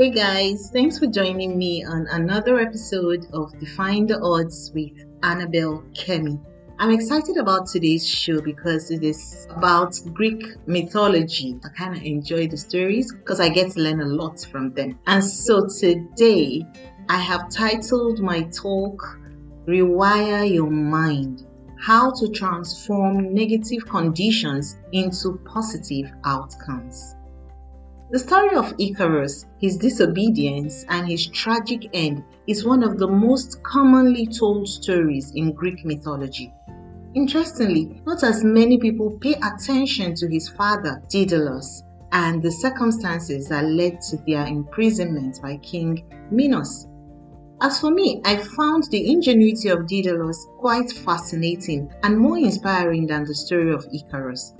Hey guys, thanks for joining me on another episode of Defying the Odds with Annabel Kemmy. I'm excited about today's show because it is about Greek mythology. I kind of enjoy the stories because I get to learn a lot from them. And so today I have titled my talk Rewire Your Mind How to Transform Negative Conditions into Positive Outcomes. The story of Icarus, his disobedience, and his tragic end is one of the most commonly told stories in Greek mythology. Interestingly, not as many people pay attention to his father, Daedalus, and the circumstances that led to their imprisonment by King Minos. As for me, I found the ingenuity of Daedalus quite fascinating and more inspiring than the story of Icarus.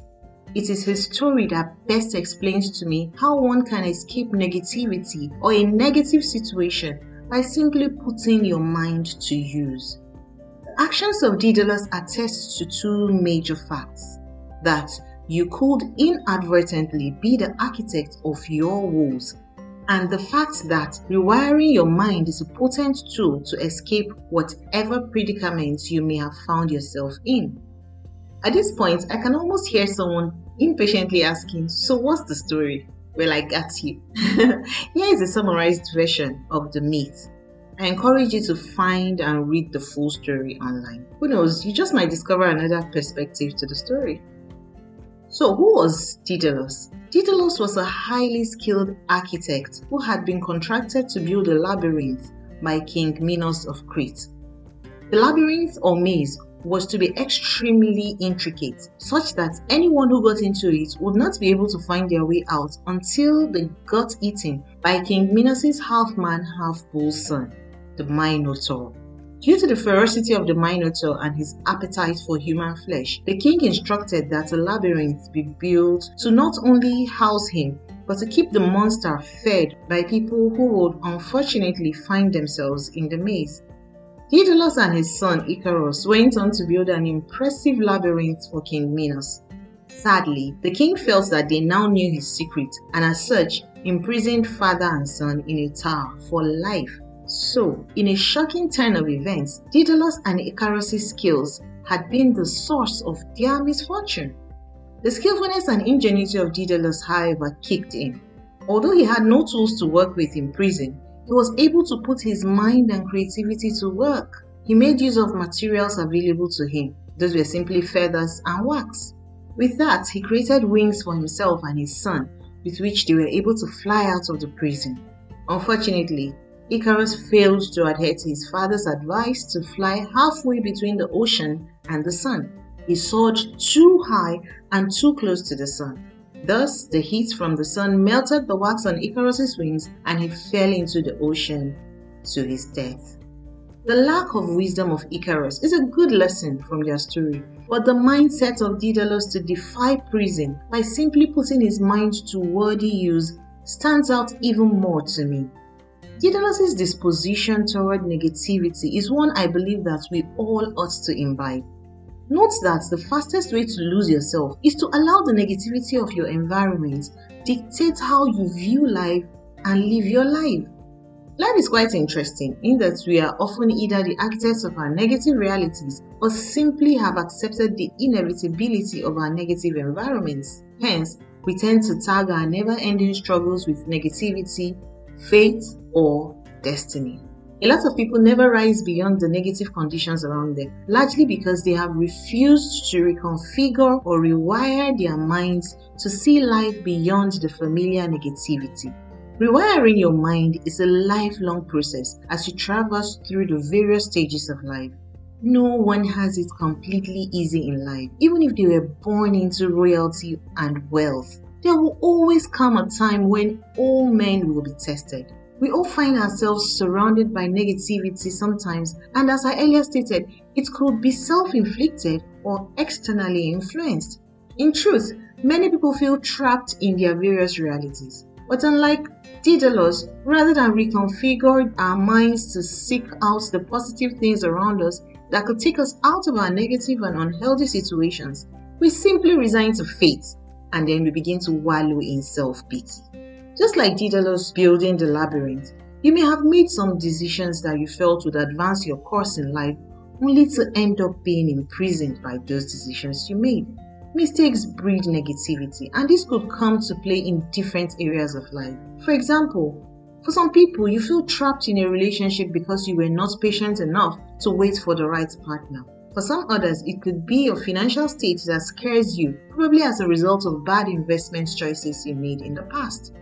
It is his story that best explains to me how one can escape negativity or a negative situation by simply putting your mind to use. The actions of Daedalus attest to two major facts that you could inadvertently be the architect of your woes, and the fact that rewiring your mind is a potent tool to escape whatever predicaments you may have found yourself in. At this point, I can almost hear someone impatiently asking, So, what's the story? Well, I got you. Here is a summarized version of the myth. I encourage you to find and read the full story online. Who knows, you just might discover another perspective to the story. So, who was Daedalus? Daedalus was a highly skilled architect who had been contracted to build a labyrinth by King Minos of Crete. The labyrinth or maze was to be extremely intricate, such that anyone who got into it would not be able to find their way out until they got eaten by King Minos' half man, half bull son, the Minotaur. Due to the ferocity of the Minotaur and his appetite for human flesh, the king instructed that a labyrinth be built to not only house him, but to keep the monster fed by people who would unfortunately find themselves in the maze. Daedalus and his son Icarus went on to build an impressive labyrinth for King Minos. Sadly, the king felt that they now knew his secret and as such imprisoned father and son in a tower for life. So, in a shocking turn of events, Daedalus and Icarus' skills had been the source of their misfortune. The skillfulness and ingenuity of Daedalus, however, kicked in. Although he had no tools to work with in prison, he was able to put his mind and creativity to work. He made use of materials available to him. Those were simply feathers and wax. With that, he created wings for himself and his son, with which they were able to fly out of the prison. Unfortunately, Icarus failed to adhere to his father's advice to fly halfway between the ocean and the sun. He soared too high and too close to the sun. Thus, the heat from the sun melted the wax on Icarus's wings and he fell into the ocean to his death. The lack of wisdom of Icarus is a good lesson from their story, but the mindset of Daedalus to defy prison by simply putting his mind to worthy use stands out even more to me. Daedalus's disposition toward negativity is one I believe that we all ought to imbibe. Note that the fastest way to lose yourself is to allow the negativity of your environment dictate how you view life and live your life. Life is quite interesting in that we are often either the architects of our negative realities or simply have accepted the inevitability of our negative environments. Hence, we tend to tag our never ending struggles with negativity, fate, or destiny. A lot of people never rise beyond the negative conditions around them, largely because they have refused to reconfigure or rewire their minds to see life beyond the familiar negativity. Rewiring your mind is a lifelong process as you traverse through the various stages of life. No one has it completely easy in life, even if they were born into royalty and wealth. There will always come a time when all men will be tested. We all find ourselves surrounded by negativity sometimes, and as I earlier stated, it could be self inflicted or externally influenced. In truth, many people feel trapped in their various realities. But unlike Daedalus, rather than reconfigure our minds to seek out the positive things around us that could take us out of our negative and unhealthy situations, we simply resign to fate and then we begin to wallow in self pity. Just like Daedalus building the labyrinth, you may have made some decisions that you felt would advance your course in life only to end up being imprisoned by those decisions you made. Mistakes breed negativity, and this could come to play in different areas of life. For example, for some people, you feel trapped in a relationship because you were not patient enough to wait for the right partner. For some others, it could be your financial state that scares you, probably as a result of bad investment choices you made in the past.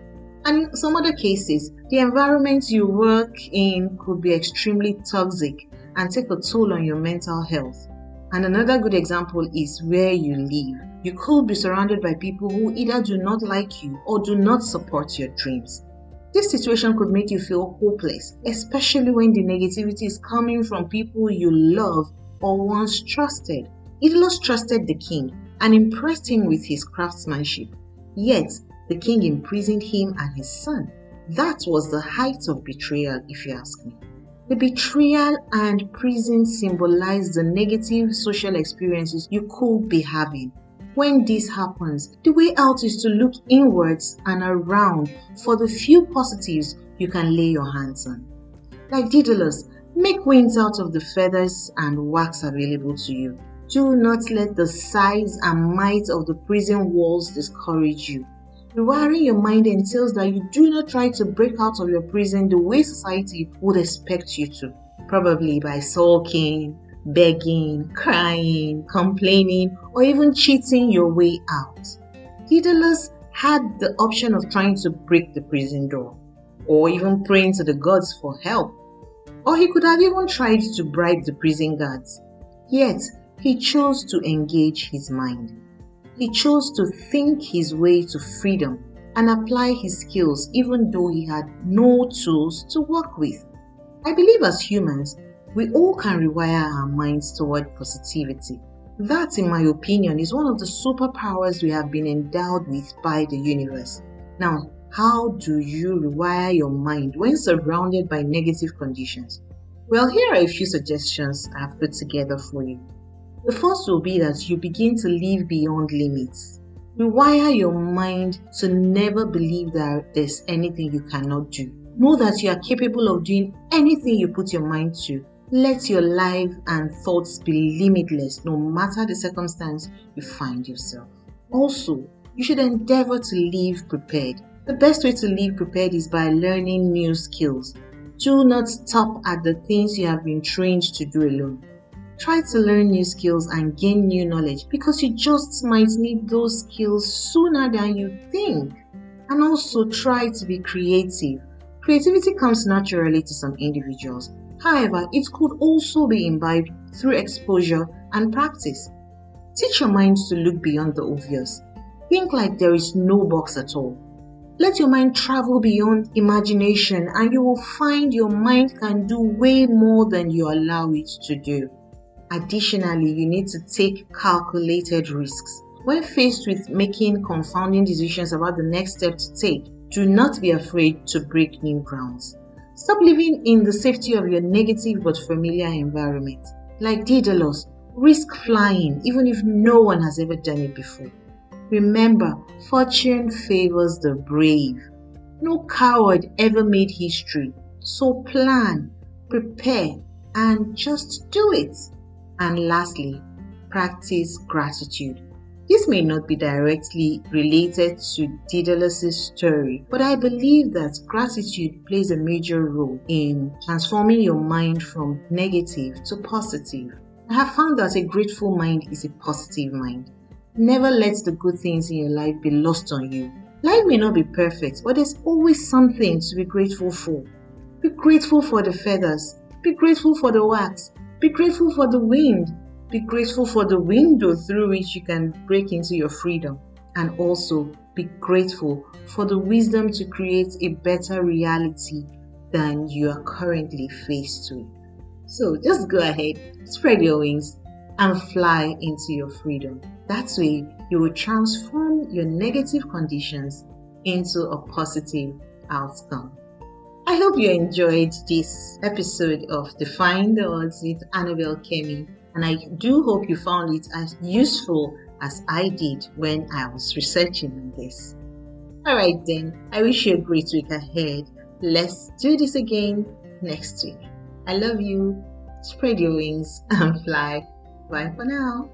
And some other cases, the environment you work in could be extremely toxic and take a toll on your mental health. And another good example is where you live. You could be surrounded by people who either do not like you or do not support your dreams. This situation could make you feel hopeless, especially when the negativity is coming from people you love or once trusted. Daedalus trusted the king and impressed him with his craftsmanship. Yet, the king imprisoned him and his son. That was the height of betrayal, if you ask me. The betrayal and prison symbolize the negative social experiences you could be having. When this happens, the way out is to look inwards and around for the few positives you can lay your hands on. Like Daedalus, make wings out of the feathers and wax available to you. Do not let the size and might of the prison walls discourage you. Rewiring your mind entails that you do not try to break out of your prison the way society would expect you to, probably by sulking, begging, crying, complaining, or even cheating your way out. Daedalus had the option of trying to break the prison door, or even praying to the gods for help, or he could have even tried to bribe the prison guards. Yet, he chose to engage his mind. He chose to think his way to freedom and apply his skills even though he had no tools to work with. I believe as humans, we all can rewire our minds toward positivity. That, in my opinion, is one of the superpowers we have been endowed with by the universe. Now, how do you rewire your mind when surrounded by negative conditions? Well, here are a few suggestions I've put together for you. The first will be that you begin to live beyond limits. Rewire your mind to never believe that there's anything you cannot do. Know that you are capable of doing anything you put your mind to. Let your life and thoughts be limitless no matter the circumstance you find yourself. Also, you should endeavor to live prepared. The best way to live prepared is by learning new skills. Do not stop at the things you have been trained to do alone. Try to learn new skills and gain new knowledge because you just might need those skills sooner than you think. And also try to be creative. Creativity comes naturally to some individuals. However, it could also be imbibed through exposure and practice. Teach your mind to look beyond the obvious. Think like there is no box at all. Let your mind travel beyond imagination and you will find your mind can do way more than you allow it to do. Additionally, you need to take calculated risks. When faced with making confounding decisions about the next step to take, do not be afraid to break new grounds. Stop living in the safety of your negative but familiar environment. Like Daedalus, risk flying even if no one has ever done it before. Remember, fortune favors the brave. No coward ever made history. So plan, prepare, and just do it. And lastly, practice gratitude. This may not be directly related to Daedalus' story, but I believe that gratitude plays a major role in transforming your mind from negative to positive. I have found that a grateful mind is a positive mind. Never let the good things in your life be lost on you. Life may not be perfect, but there's always something to be grateful for. Be grateful for the feathers. Be grateful for the wax. Be grateful for the wind. Be grateful for the window through which you can break into your freedom. And also be grateful for the wisdom to create a better reality than you are currently faced with. So just go ahead, spread your wings, and fly into your freedom. That way, you will transform your negative conditions into a positive outcome. I hope you enjoyed this episode of Defying the Odds with Annabel Kemmy, and I do hope you found it as useful as I did when I was researching on this. All right, then. I wish you a great week ahead. Let's do this again next week. I love you. Spread your wings and fly. Bye for now.